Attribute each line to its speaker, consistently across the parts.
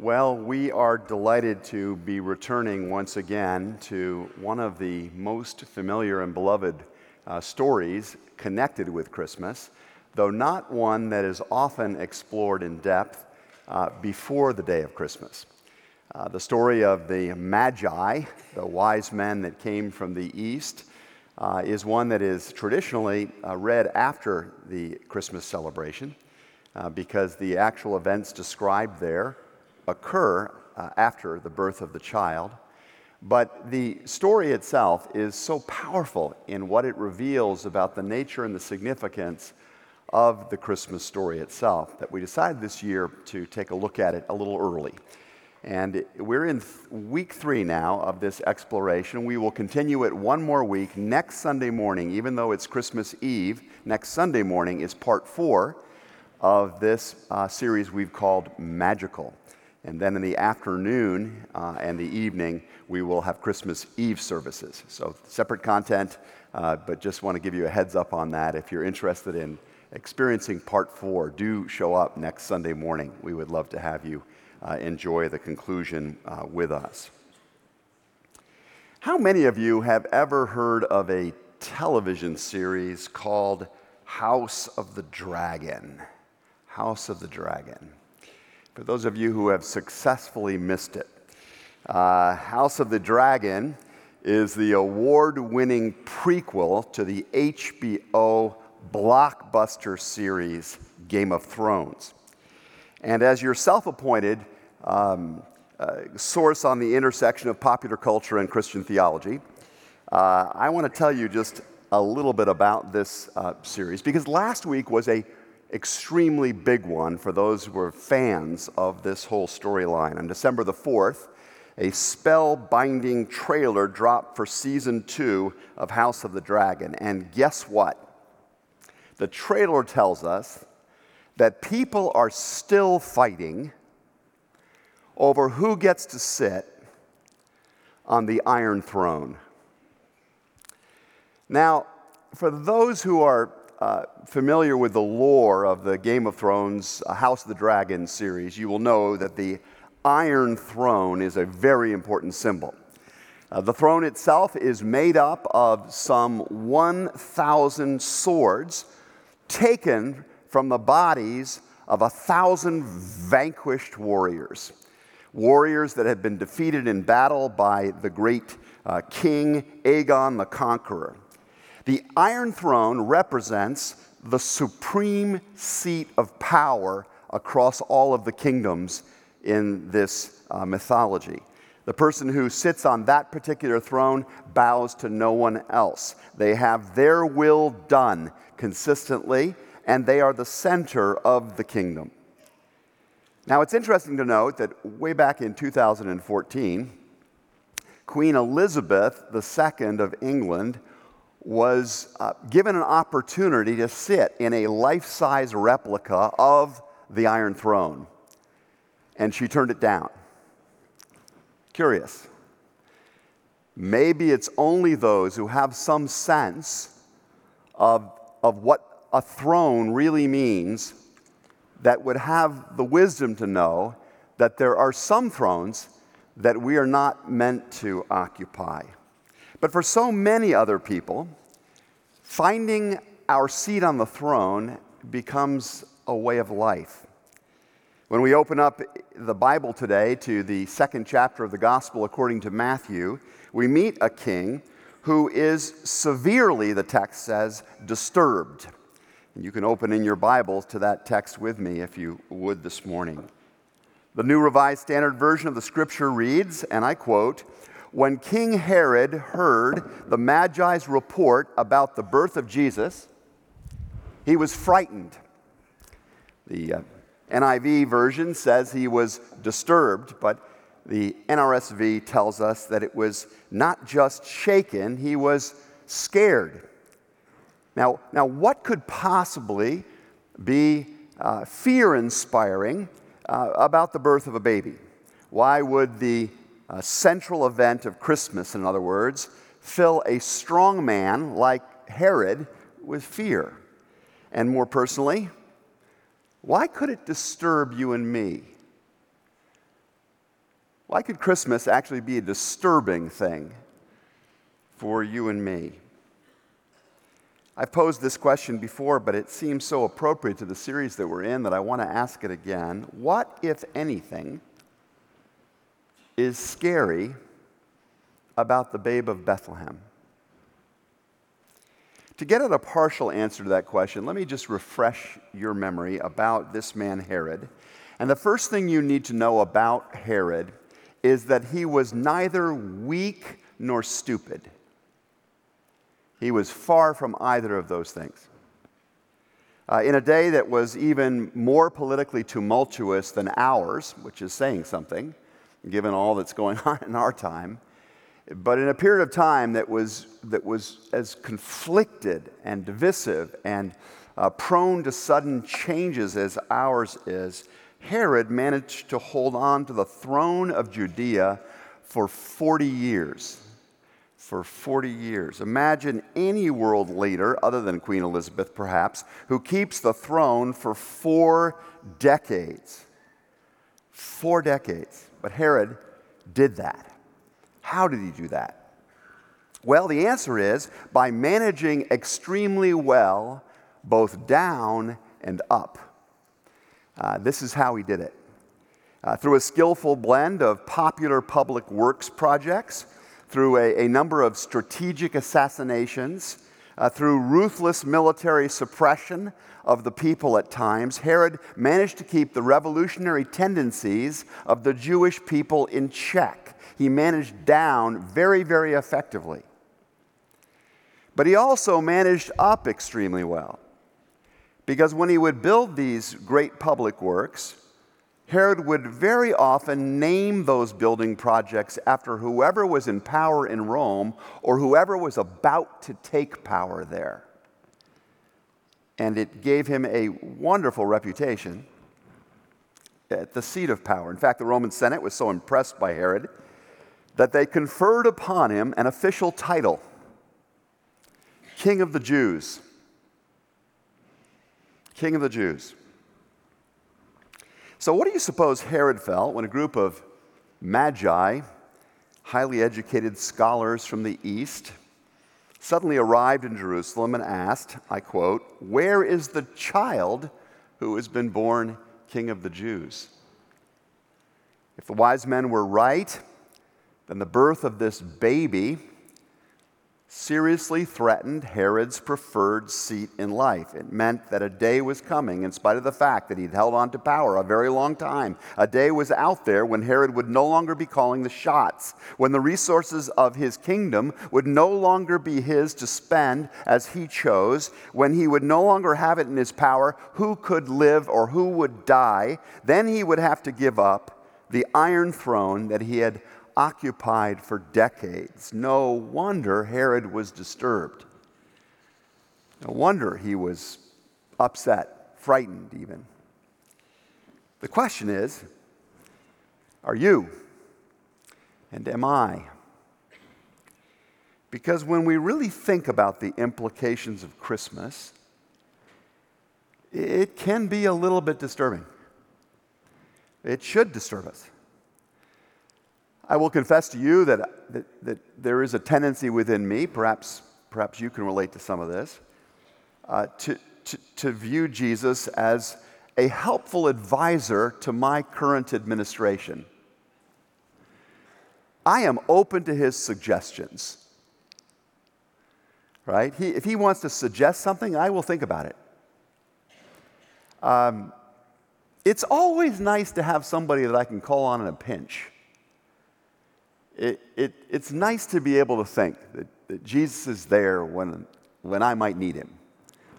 Speaker 1: Well, we are delighted to be returning once again to one of the most familiar and beloved uh, stories connected with Christmas, though not one that is often explored in depth uh, before the day of Christmas. Uh, the story of the Magi, the wise men that came from the east, uh, is one that is traditionally uh, read after the Christmas celebration uh, because the actual events described there occur uh, after the birth of the child. But the story itself is so powerful in what it reveals about the nature and the significance of the Christmas story itself that we decided this year to take a look at it a little early. And we're in th- week three now of this exploration. We will continue it one more week next Sunday morning, even though it's Christmas Eve. Next Sunday morning is part four of this uh, series we've called Magical. And then in the afternoon uh, and the evening, we will have Christmas Eve services. So separate content, uh, but just want to give you a heads up on that. If you're interested in experiencing part four, do show up next Sunday morning. We would love to have you uh, enjoy the conclusion uh, with us. How many of you have ever heard of a television series called House of the Dragon? House of the Dragon. For those of you who have successfully missed it, uh, House of the Dragon is the award winning prequel to the HBO blockbuster series Game of Thrones. And as your self appointed um, uh, source on the intersection of popular culture and Christian theology, uh, I want to tell you just a little bit about this uh, series because last week was a extremely big one for those who are fans of this whole storyline. On December the 4th, a spell-binding trailer dropped for season two of House of the Dragon. And guess what? The trailer tells us that people are still fighting over who gets to sit on the Iron Throne. Now, for those who are uh, familiar with the lore of the Game of Thrones uh, House of the Dragon series, you will know that the Iron Throne is a very important symbol. Uh, the throne itself is made up of some 1,000 swords taken from the bodies of a thousand vanquished warriors. Warriors that had been defeated in battle by the great uh, king Aegon the Conqueror. The Iron Throne represents the supreme seat of power across all of the kingdoms in this uh, mythology. The person who sits on that particular throne bows to no one else. They have their will done consistently, and they are the center of the kingdom. Now, it's interesting to note that way back in 2014, Queen Elizabeth II of England was uh, given an opportunity to sit in a life size replica of the Iron Throne, and she turned it down. Curious. Maybe it's only those who have some sense of, of what a throne really means that would have the wisdom to know that there are some thrones that we are not meant to occupy. But for so many other people, finding our seat on the throne becomes a way of life. When we open up the Bible today to the second chapter of the Gospel according to Matthew, we meet a king who is severely, the text says, disturbed. And you can open in your Bibles to that text with me if you would this morning. The New Revised Standard Version of the Scripture reads, and I quote, when King Herod heard the Magi's report about the birth of Jesus, he was frightened. The uh, NIV version says he was disturbed, but the NRSV tells us that it was not just shaken, he was scared. Now, now what could possibly be uh, fear inspiring uh, about the birth of a baby? Why would the uh, central event of Christmas, in other words, fill a strong man like Herod with fear? And more personally, why could it disturb you and me? Why could Christmas actually be a disturbing thing for you and me? I've posed this question before, but it seems so appropriate to the series that we're in that I want to ask it again. What, if anything, is scary about the babe of Bethlehem? To get at a partial answer to that question, let me just refresh your memory about this man, Herod. And the first thing you need to know about Herod is that he was neither weak nor stupid. He was far from either of those things. Uh, in a day that was even more politically tumultuous than ours, which is saying something, given all that's going on in our time, but in a period of time that was, that was as conflicted and divisive and uh, prone to sudden changes as ours is, Herod managed to hold on to the throne of Judea for 40 years. For 40 years. Imagine any world leader, other than Queen Elizabeth perhaps, who keeps the throne for four decades. Four decades. But Herod did that. How did he do that? Well, the answer is by managing extremely well both down and up. Uh, this is how he did it. Uh, through a skillful blend of popular public works projects, through a, a number of strategic assassinations, uh, through ruthless military suppression of the people at times, Herod managed to keep the revolutionary tendencies of the Jewish people in check. He managed down very, very effectively. But he also managed up extremely well. Because when he would build these great public works, Herod would very often name those building projects after whoever was in power in Rome or whoever was about to take power there. And it gave him a wonderful reputation at the seat of power. In fact, the Roman Senate was so impressed by Herod that they conferred upon him an official title King of the Jews. King of the Jews. So, what do you suppose Herod felt when a group of magi, highly educated scholars from the East, suddenly arrived in Jerusalem and asked, I quote, Where is the child who has been born King of the Jews? If the wise men were right, then the birth of this baby seriously threatened Herod's preferred seat in life. It meant that a day was coming, in spite of the fact that he'd held on to power a very long time. A day was out there when Herod would no longer be calling the shots, when the resources of his kingdom would no longer be his to spend as he chose, when he would no longer have it in his power who could live or who would die. Then he would have to give up the iron throne that he had occupied for decades. No wonder Herod was disturbed. No wonder he was upset, frightened even. The question is are you? And am I? Because when we really think about the implications of Christmas, it can be a little bit disturbing. It should disturb us. I will confess to you that, that, that there is a tendency within me, perhaps, perhaps you can relate to some of this, uh, to, to, to view Jesus as a helpful advisor to my current administration. I am open to his suggestions. Right? He, if he wants to suggest something, I will think about it. Um, it's always nice to have somebody that I can call on in a pinch it, it, it's nice to be able to think that, that Jesus is there when, when I might need him,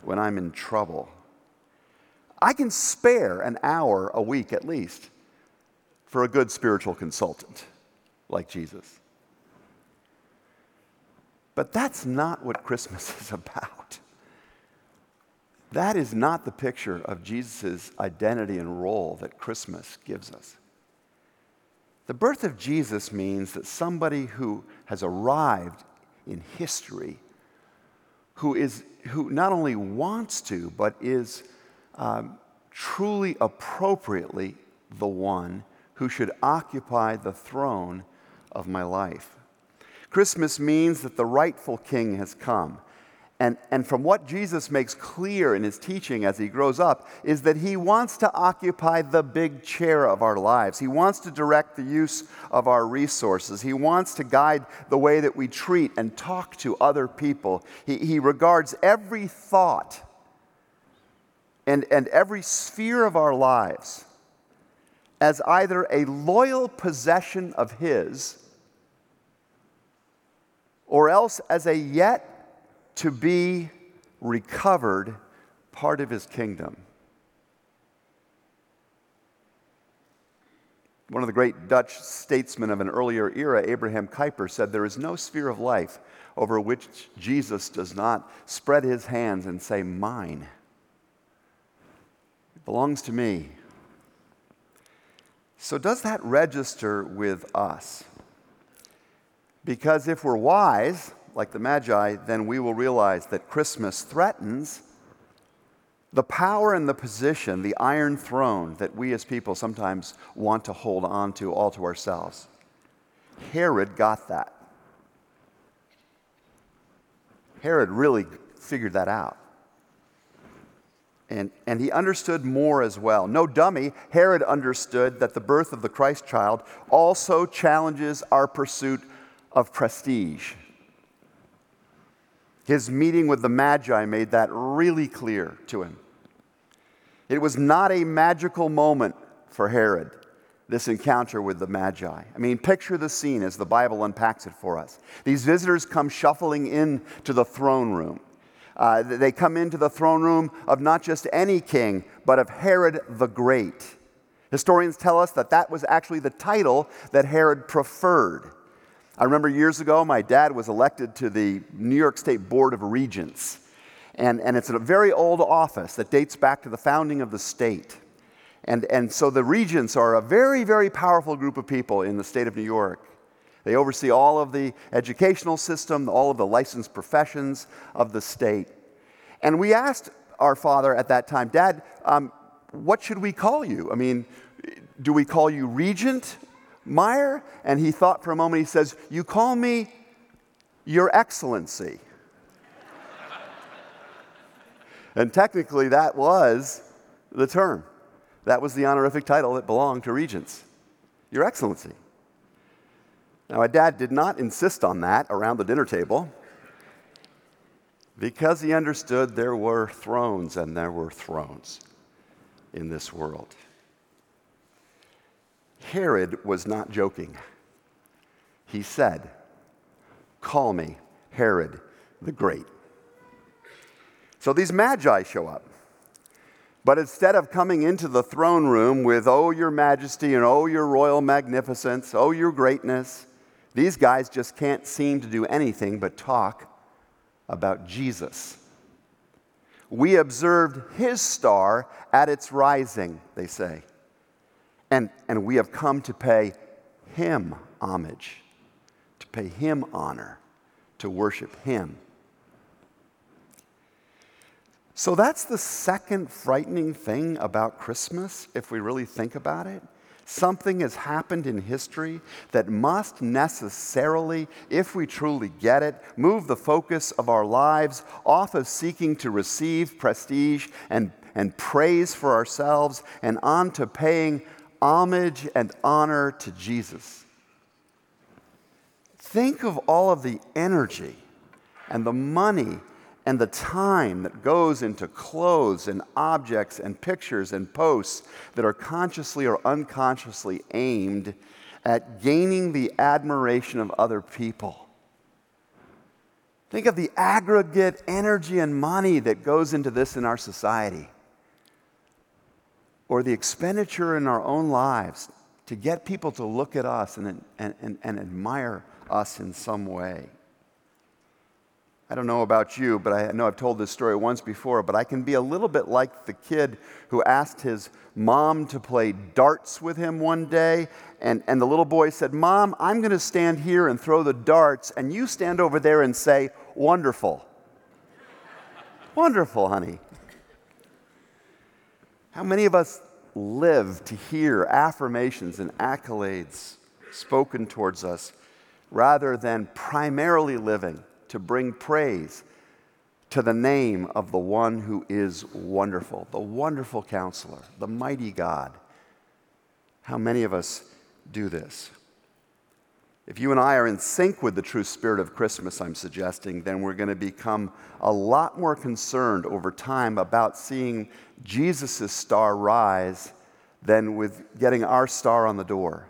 Speaker 1: when I'm in trouble. I can spare an hour a week at least for a good spiritual consultant like Jesus. But that's not what Christmas is about. That is not the picture of Jesus' identity and role that Christmas gives us. The birth of Jesus means that somebody who has arrived in history, who, is, who not only wants to, but is um, truly appropriately the one who should occupy the throne of my life. Christmas means that the rightful king has come. And, and from what Jesus makes clear in his teaching as he grows up, is that he wants to occupy the big chair of our lives. He wants to direct the use of our resources. He wants to guide the way that we treat and talk to other people. He, he regards every thought and, and every sphere of our lives as either a loyal possession of his or else as a yet to be recovered part of his kingdom. One of the great Dutch statesmen of an earlier era, Abraham Kuyper, said, There is no sphere of life over which Jesus does not spread his hands and say, Mine. It belongs to me. So, does that register with us? Because if we're wise, like the Magi, then we will realize that Christmas threatens the power and the position, the iron throne that we as people sometimes want to hold on to all to ourselves. Herod got that. Herod really figured that out. And, and he understood more as well. No dummy, Herod understood that the birth of the Christ child also challenges our pursuit of prestige. His meeting with the Magi made that really clear to him. It was not a magical moment for Herod, this encounter with the Magi. I mean, picture the scene as the Bible unpacks it for us. These visitors come shuffling in to the throne room. Uh, they come into the throne room of not just any king, but of Herod the Great. Historians tell us that that was actually the title that Herod preferred. I remember years ago, my dad was elected to the New York State Board of Regents. And, and it's a very old office that dates back to the founding of the state. And, and so the regents are a very, very powerful group of people in the state of New York. They oversee all of the educational system, all of the licensed professions of the state. And we asked our father at that time, Dad, um, what should we call you? I mean, do we call you regent Meyer? And he thought for a moment, he says, You call me Your Excellency. and technically, that was the term. That was the honorific title that belonged to regents Your Excellency. Now, my dad did not insist on that around the dinner table because he understood there were thrones and there were thrones in this world. Herod was not joking. He said, Call me Herod the Great. So these magi show up. But instead of coming into the throne room with, oh, your majesty and oh, your royal magnificence, oh, your greatness, these guys just can't seem to do anything but talk about Jesus. We observed his star at its rising, they say. And, and we have come to pay him homage, to pay him honor, to worship him. So that's the second frightening thing about Christmas, if we really think about it. Something has happened in history that must necessarily, if we truly get it, move the focus of our lives off of seeking to receive prestige and, and praise for ourselves and on to paying homage and honor to Jesus. Think of all of the energy and the money and the time that goes into clothes and objects and pictures and posts that are consciously or unconsciously aimed at gaining the admiration of other people. Think of the aggregate energy and money that goes into this in our society or the expenditure in our own lives to get people to look at us and, and, and, and admire us in some way. I don't know about you, but I know I've told this story once before, but I can be a little bit like the kid who asked his mom to play darts with him one day. And, and the little boy said, Mom, I'm going to stand here and throw the darts, and you stand over there and say, Wonderful. Wonderful, honey. How many of us live to hear affirmations and accolades spoken towards us rather than primarily living to bring praise to the name of the one who is wonderful, the wonderful counselor, the mighty God. How many of us do this? If you and I are in sync with the true spirit of Christmas, I'm suggesting, then we're going to become a lot more concerned over time about seeing Jesus' star rise than with getting our star on the door.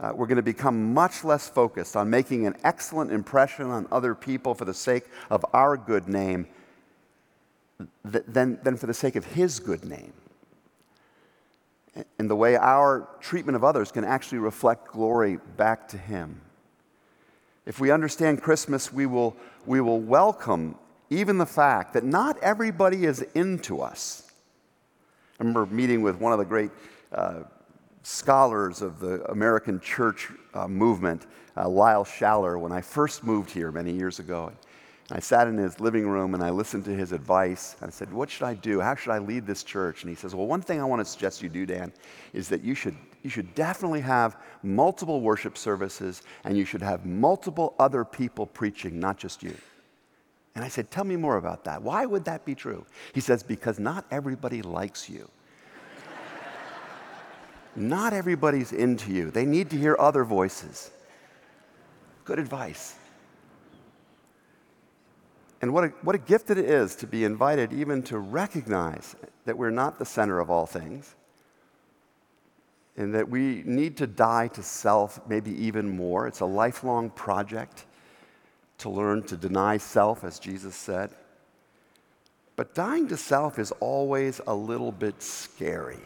Speaker 1: Uh, we're going to become much less focused on making an excellent impression on other people for the sake of our good name th- than, than for the sake of His good name. And the way our treatment of others can actually reflect glory back to Him. If we understand Christmas, we will, we will welcome even the fact that not everybody is into us. I remember meeting with one of the great uh, scholars of the American church uh, movement, uh, Lyle Schaller, when I first moved here many years ago. And I sat in his living room and I listened to his advice. I said, What should I do? How should I lead this church? And he says, Well, one thing I want to suggest you do, Dan, is that you should, you should definitely have multiple worship services and you should have multiple other people preaching, not just you. And I said, Tell me more about that. Why would that be true? He says, Because not everybody likes you. Not everybody's into you. They need to hear other voices. Good advice. And what a, what a gift it is to be invited even to recognize that we're not the center of all things and that we need to die to self maybe even more. It's a lifelong project to learn to deny self, as Jesus said. But dying to self is always a little bit scary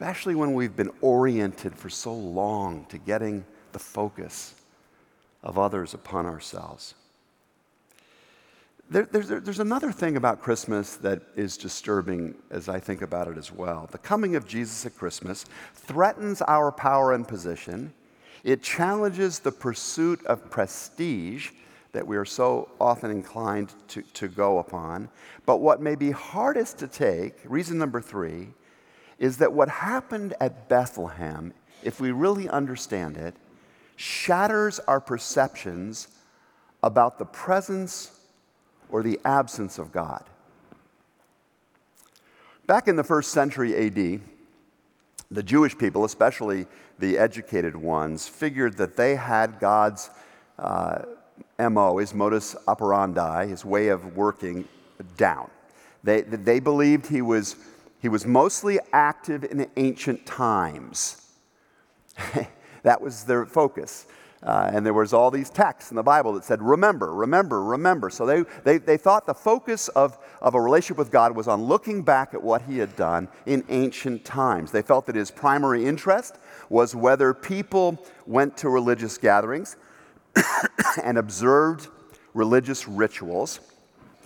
Speaker 1: especially when we've been oriented for so long to getting the focus of others upon ourselves. There, there's, there's another thing about Christmas that is disturbing as I think about it as well. The coming of Jesus at Christmas threatens our power and position. It challenges the pursuit of prestige that we are so often inclined to, to go upon. But what may be hardest to take, reason number three, is that what happened at Bethlehem, if we really understand it, shatters our perceptions about the presence or the absence of God. Back in the first century AD, the Jewish people, especially the educated ones, figured that they had God's uh, MO, his modus operandi, his way of working, down. They, they believed he was he was mostly active in ancient times. that was their focus. Uh, and there was all these texts in the Bible that said, remember, remember, remember. So they, they, they thought the focus of, of a relationship with God was on looking back at what he had done in ancient times. They felt that his primary interest was whether people went to religious gatherings and observed religious rituals.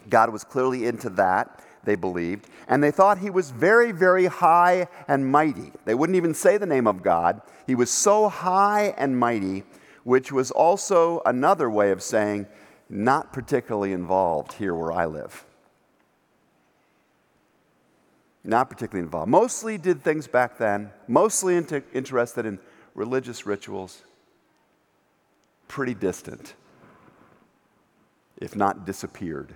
Speaker 1: God was clearly into that they believed, and they thought he was very, very high and mighty. They wouldn't even say the name of God. He was so high and mighty, which was also another way of saying, not particularly involved here where I live. Not particularly involved. Mostly did things back then, mostly interested in religious rituals, pretty distant, if not disappeared.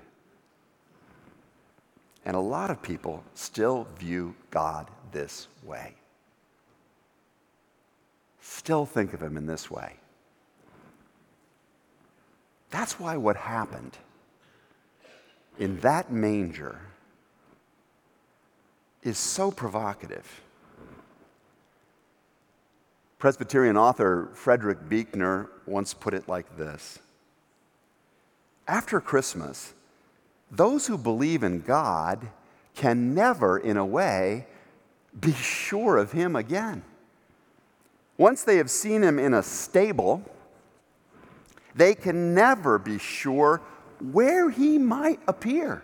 Speaker 1: And a lot of people still view God this way, still think of Him in this way. That's why what happened in that manger is so provocative. Presbyterian author Frederick Buechner once put it like this After Christmas, those who believe in God can never, in a way, be sure of Him again. Once they have seen Him in a stable, they can never be sure where He might appear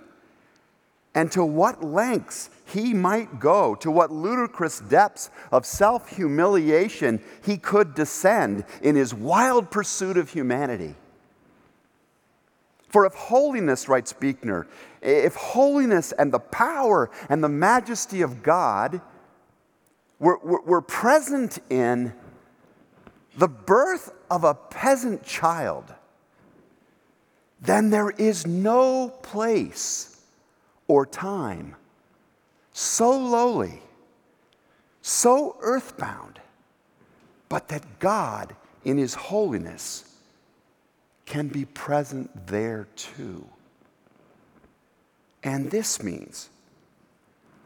Speaker 1: and to what lengths He might go, to what ludicrous depths of self humiliation He could descend in His wild pursuit of humanity. For if holiness, writes Buechner, if holiness and the power and the majesty of God were, were, were present in the birth of a peasant child, then there is no place or time so lowly, so earthbound, but that God, in His holiness, can be present there too. And this means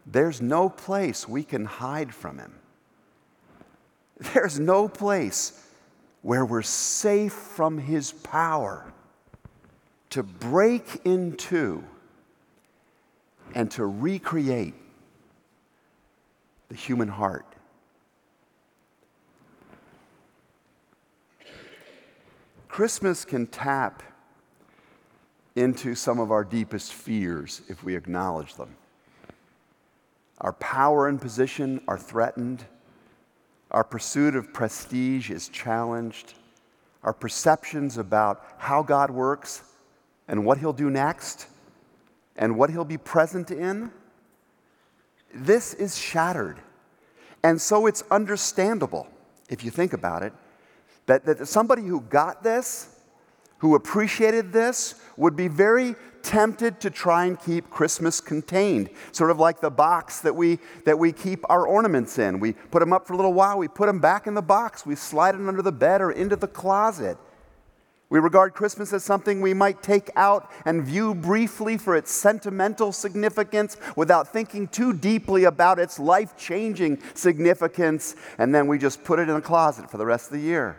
Speaker 1: there's no place we can hide from Him. There's no place where we're safe from His power to break into and to recreate the human heart. Christmas can tap into some of our deepest fears if we acknowledge them. Our power and position are threatened. Our pursuit of prestige is challenged. Our perceptions about how God works and what He'll do next and what He'll be present in, this is shattered. And so it's understandable, if you think about it, that, that somebody who got this, who appreciated this, would be very tempted to try and keep Christmas contained, sort of like the box that we, that we keep our ornaments in. We put them up for a little while, we put them back in the box, we slide them under the bed or into the closet. We regard Christmas as something we might take out and view briefly for its sentimental significance without thinking too deeply about its life changing significance, and then we just put it in a closet for the rest of the year.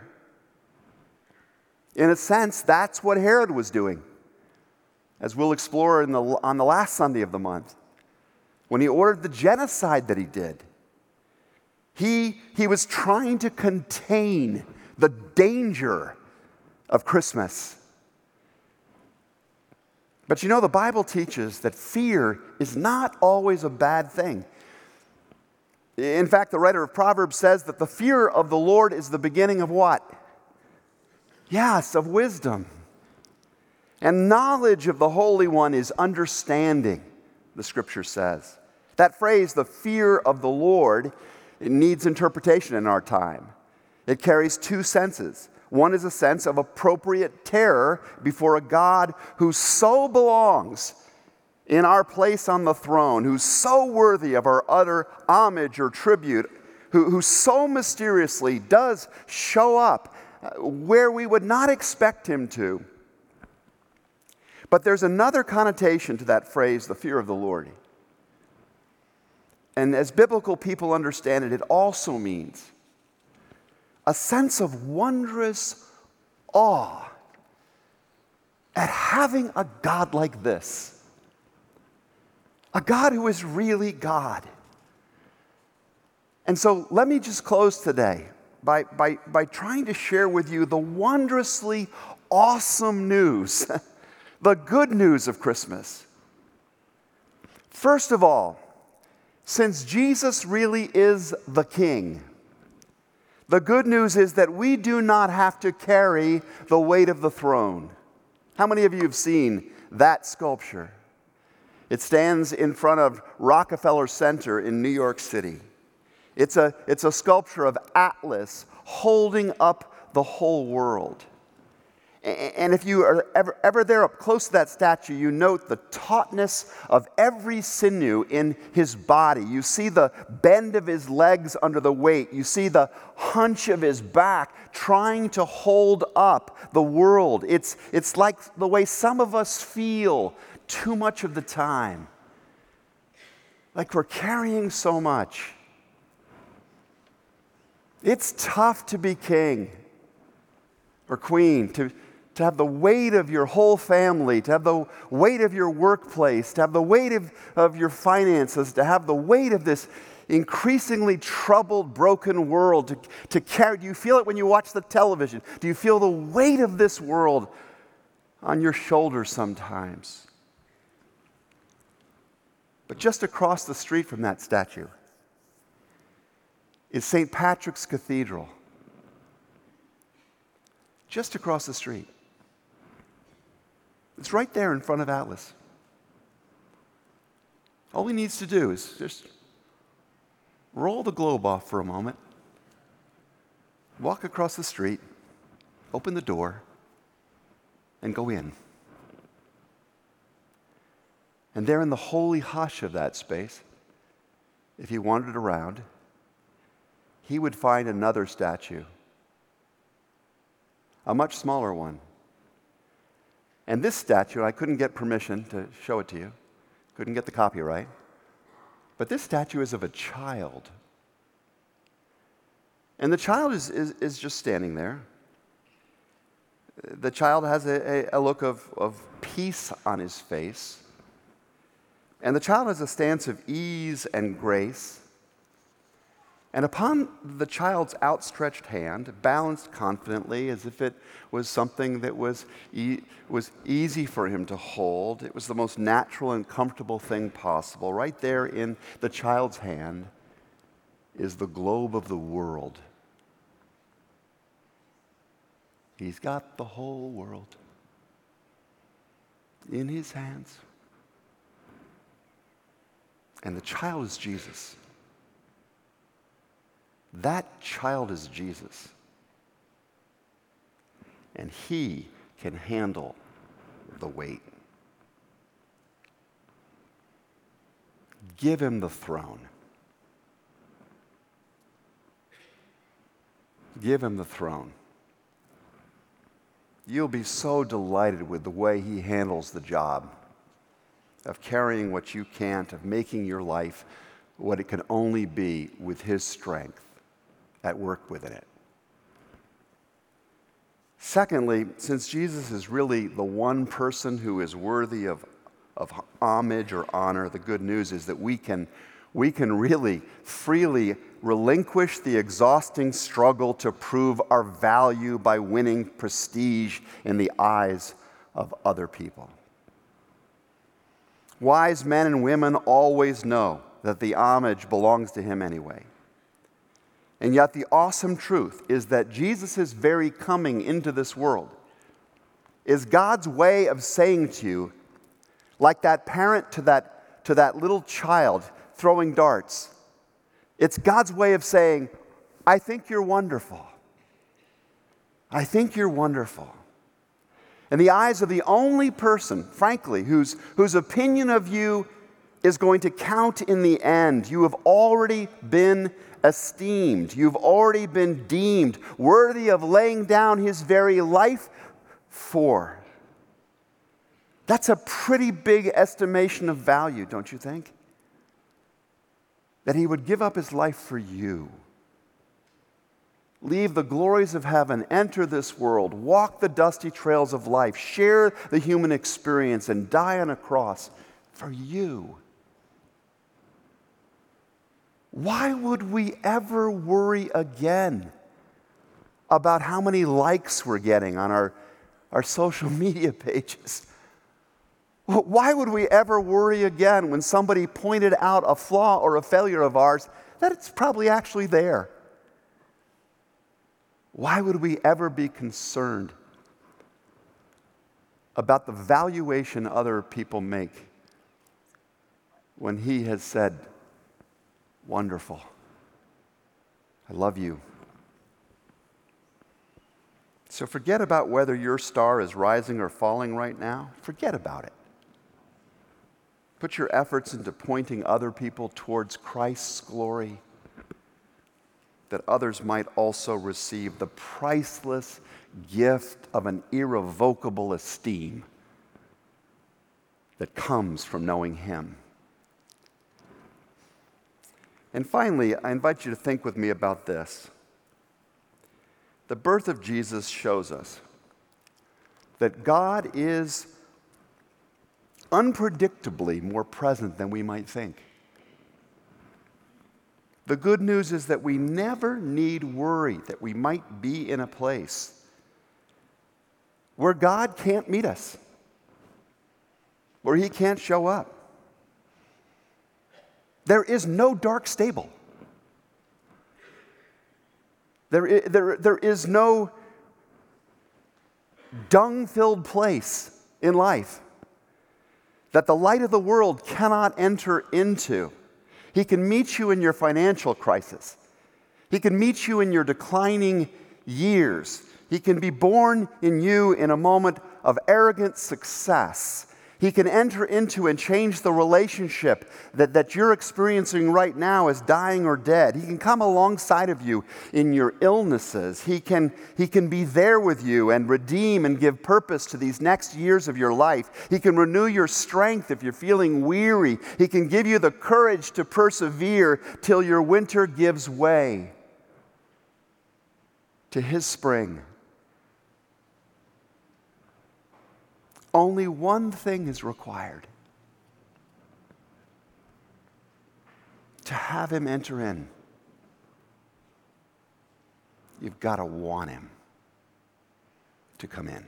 Speaker 1: In a sense, that's what Herod was doing, as we'll explore the, on the last Sunday of the month, when he ordered the genocide that he did. He, he was trying to contain the danger of Christmas. But you know, the Bible teaches that fear is not always a bad thing. In fact, the writer of Proverbs says that the fear of the Lord is the beginning of what? Yes, of wisdom. And knowledge of the Holy One is understanding, the scripture says. That phrase, the fear of the Lord, needs interpretation in our time. It carries two senses. One is a sense of appropriate terror before a God who so belongs in our place on the throne, who's so worthy of our utter homage or tribute, who, who so mysteriously does show up uh, where we would not expect him to. But there's another connotation to that phrase, the fear of the Lord. And as biblical people understand it, it also means a sense of wondrous awe at having a God like this. A God who is really God. And so let me just close today by, by, by trying to share with you the wondrously awesome news, the good news of Christmas. First of all, since Jesus really is the King, the good news is that we do not have to carry the weight of the throne. How many of you have seen that sculpture? It stands in front of Rockefeller Center in New York City. It's a, it's a sculpture of Atlas holding up the whole world. And if you are ever, ever there up close to that statue, you note the tautness of every sinew in his body. You see the bend of his legs under the weight. You see the hunch of his back trying to hold up the world. It's, it's like the way some of us feel too much of the time. Like we're carrying so much. It's tough to be king or queen, to to have the weight of your whole family, to have the weight of your workplace, to have the weight of, of your finances, to have the weight of this increasingly troubled, broken world to, to carry. Do you feel it when you watch the television? Do you feel the weight of this world on your shoulders sometimes? But just across the street from that statue is St. Patrick's Cathedral. Just across the street. It's right there in front of Atlas. All he needs to do is just roll the globe off for a moment, walk across the street, open the door, and go in. And there in the holy hush of that space, if he wandered around, he would find another statue, a much smaller one. And this statue, I couldn't get permission to show it to you, couldn't get the copyright, but this statue is of a child. And the child is, is, is just standing there. The child has a, a, a look of, of peace on his face. And the child has a stance of ease and grace. And upon the child's outstretched hand, balanced confidently as if it was something that was, e- was easy for him to hold, it was the most natural and comfortable thing possible. Right there in the child's hand is the globe of the world. He's got the whole world in his hands. And the child is Jesus. That child is Jesus. And he can handle the weight. Give him the throne. Give him the throne. You'll be so delighted with the way he handles the job of carrying what you can't, of making your life what it can only be with his strength at work within it. Secondly, since Jesus is really the one person who is worthy of, of homage or honor, the good news is that we can, we can really freely relinquish the exhausting struggle to prove our value by winning prestige in the eyes of other people. Wise men and women always know that the homage belongs to him anyway. And yet, the awesome truth is that Jesus' very coming into this world is God's way of saying to you, like that parent to that, to that little child throwing darts, it's God's way of saying, I think you're wonderful. I think you're wonderful. In the eyes of the only person, frankly, whose, whose opinion of you is going to count in the end, you have already been esteemed. You've already been deemed worthy of laying down his very life for. That's a pretty big estimation of value, don't you think? That he would give up his life for you. Leave the glories of heaven, enter this world, walk the dusty trails of life, share the human experience, and die on a cross for you. Why would we ever worry again about how many likes we're getting on our, our social media pages? Why would we ever worry again when somebody pointed out a flaw or a failure of ours that it's probably actually there? Why would we ever be concerned about the valuation other people make when He has said, Wonderful. I love you. So forget about whether your star is rising or falling right now. Forget about it. Put your efforts into pointing other people towards Christ's glory, that others might also receive the priceless gift of an irrevocable esteem that comes from knowing Him. And finally, I invite you to think with me about this. The birth of Jesus shows us that God is unpredictably more present than we might think. The good news is that we never need worry that we might be in a place where God can't meet us, where He can't show up. There is no dark stable. There is, there, there is no dung filled place in life. that the light of the world cannot enter into. He can meet you in your financial crisis. He can meet you in your declining years. He can be born in you in a moment of arrogant success. He can enter into and change the relationship that, that you're experiencing right now as dying or dead. He can come alongside of you in your illnesses. He can, he can be there with you and redeem and give purpose to these next years of your life. He can renew your strength if you're feeling weary. He can give you the courage to persevere till your winter gives way to His spring. Only one thing is required to have him enter in. You've got to want him to come in.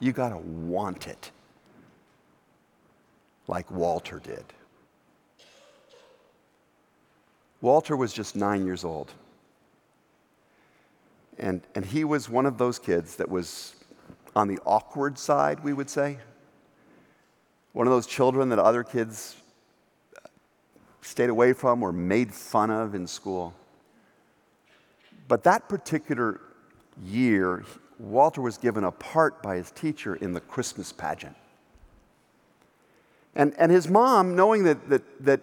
Speaker 1: You got to want it like Walter did. Walter was just nine years old. And, and he was one of those kids that was on the awkward side, we would say. One of those children that other kids stayed away from or made fun of in school. But that particular year, Walter was given a part by his teacher in the Christmas pageant. And, and his mom, knowing that, that, that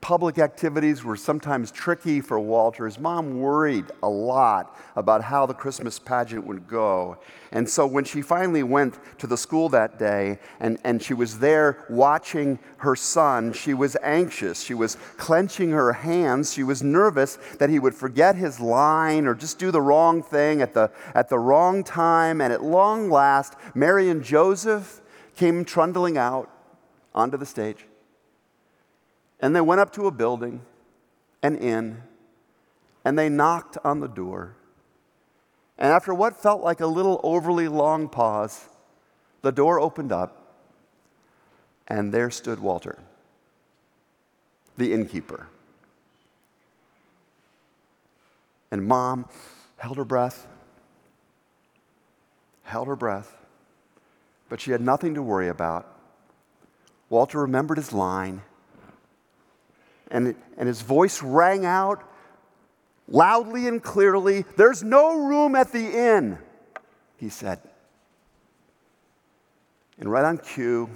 Speaker 1: public activities were sometimes tricky for Walter. His mom worried a lot about how the Christmas pageant would go. And so when she finally went to the school that day and, and she was there watching her son, she was anxious. She was clenching her hands. She was nervous that he would forget his line or just do the wrong thing at the, at the wrong time. And at long last, Mary and Joseph came trundling out onto the stage. And they went up to a building, an inn, and they knocked on the door. And after what felt like a little overly long pause, the door opened up, and there stood Walter, the innkeeper. And mom held her breath, held her breath, but she had nothing to worry about. Walter remembered his line and, and his voice rang out loudly and clearly There's no room at the inn, he said. And right on cue,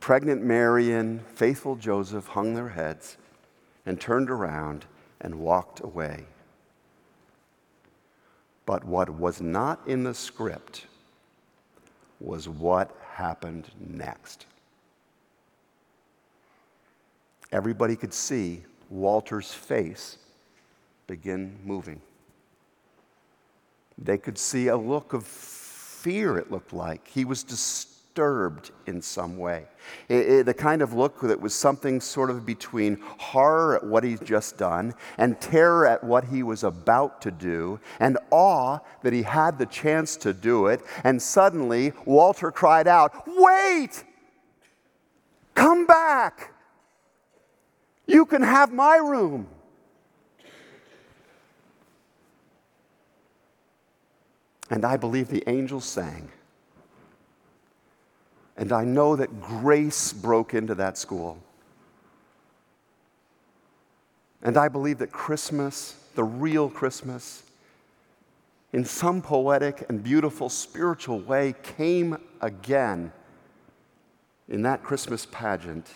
Speaker 1: pregnant Mary and faithful Joseph hung their heads and turned around and walked away. But what was not in the script was what happened next. Everybody could see Walter's face begin moving. They could see a look of fear, it looked like. He was disturbed in some way. It, it, the kind of look that was something sort of between horror at what he's just done and terror at what he was about to do and awe that he had the chance to do it. And suddenly, Walter cried out, Wait! Come back! You can have my room. And I believe the angels sang. And I know that grace broke into that school. And I believe that Christmas, the real Christmas, in some poetic and beautiful spiritual way, came again in that Christmas pageant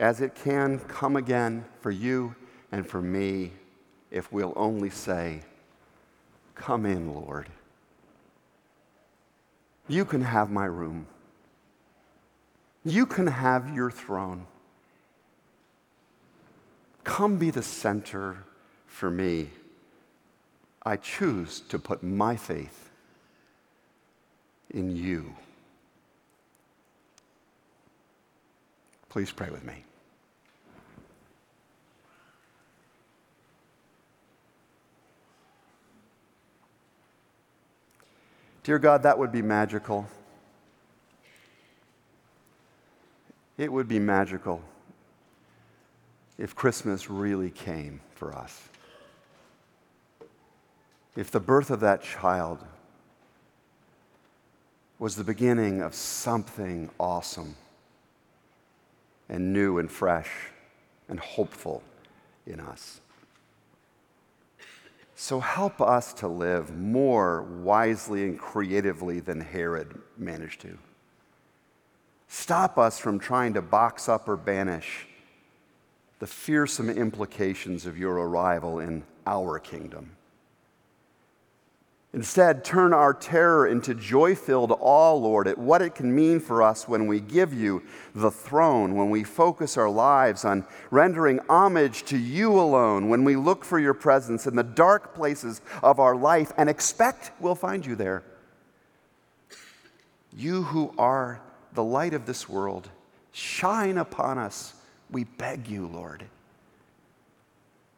Speaker 1: as it can come again for you and for me if we'll only say, Come in, Lord. You can have my room. You can have your throne. Come be the center for me. I choose to put my faith in you. Please pray with me. Dear God, that would be magical. It would be magical if Christmas really came for us. If the birth of that child was the beginning of something awesome and new and fresh and hopeful in us. So help us to live more wisely and creatively than Herod managed to. Stop us from trying to box up or banish the fearsome implications of your arrival in our kingdom. Instead, turn our terror into joy filled awe, Lord, at what it can mean for us when we give you the throne, when we focus our lives on rendering homage to you alone, when we look for your presence in the dark places of our life and expect we'll find you there. You who are the light of this world, shine upon us, we beg you, Lord,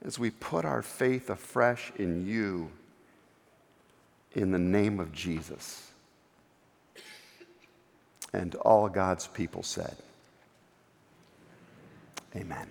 Speaker 1: as we put our faith afresh in you in the name of Jesus. And all God's people said, Amen.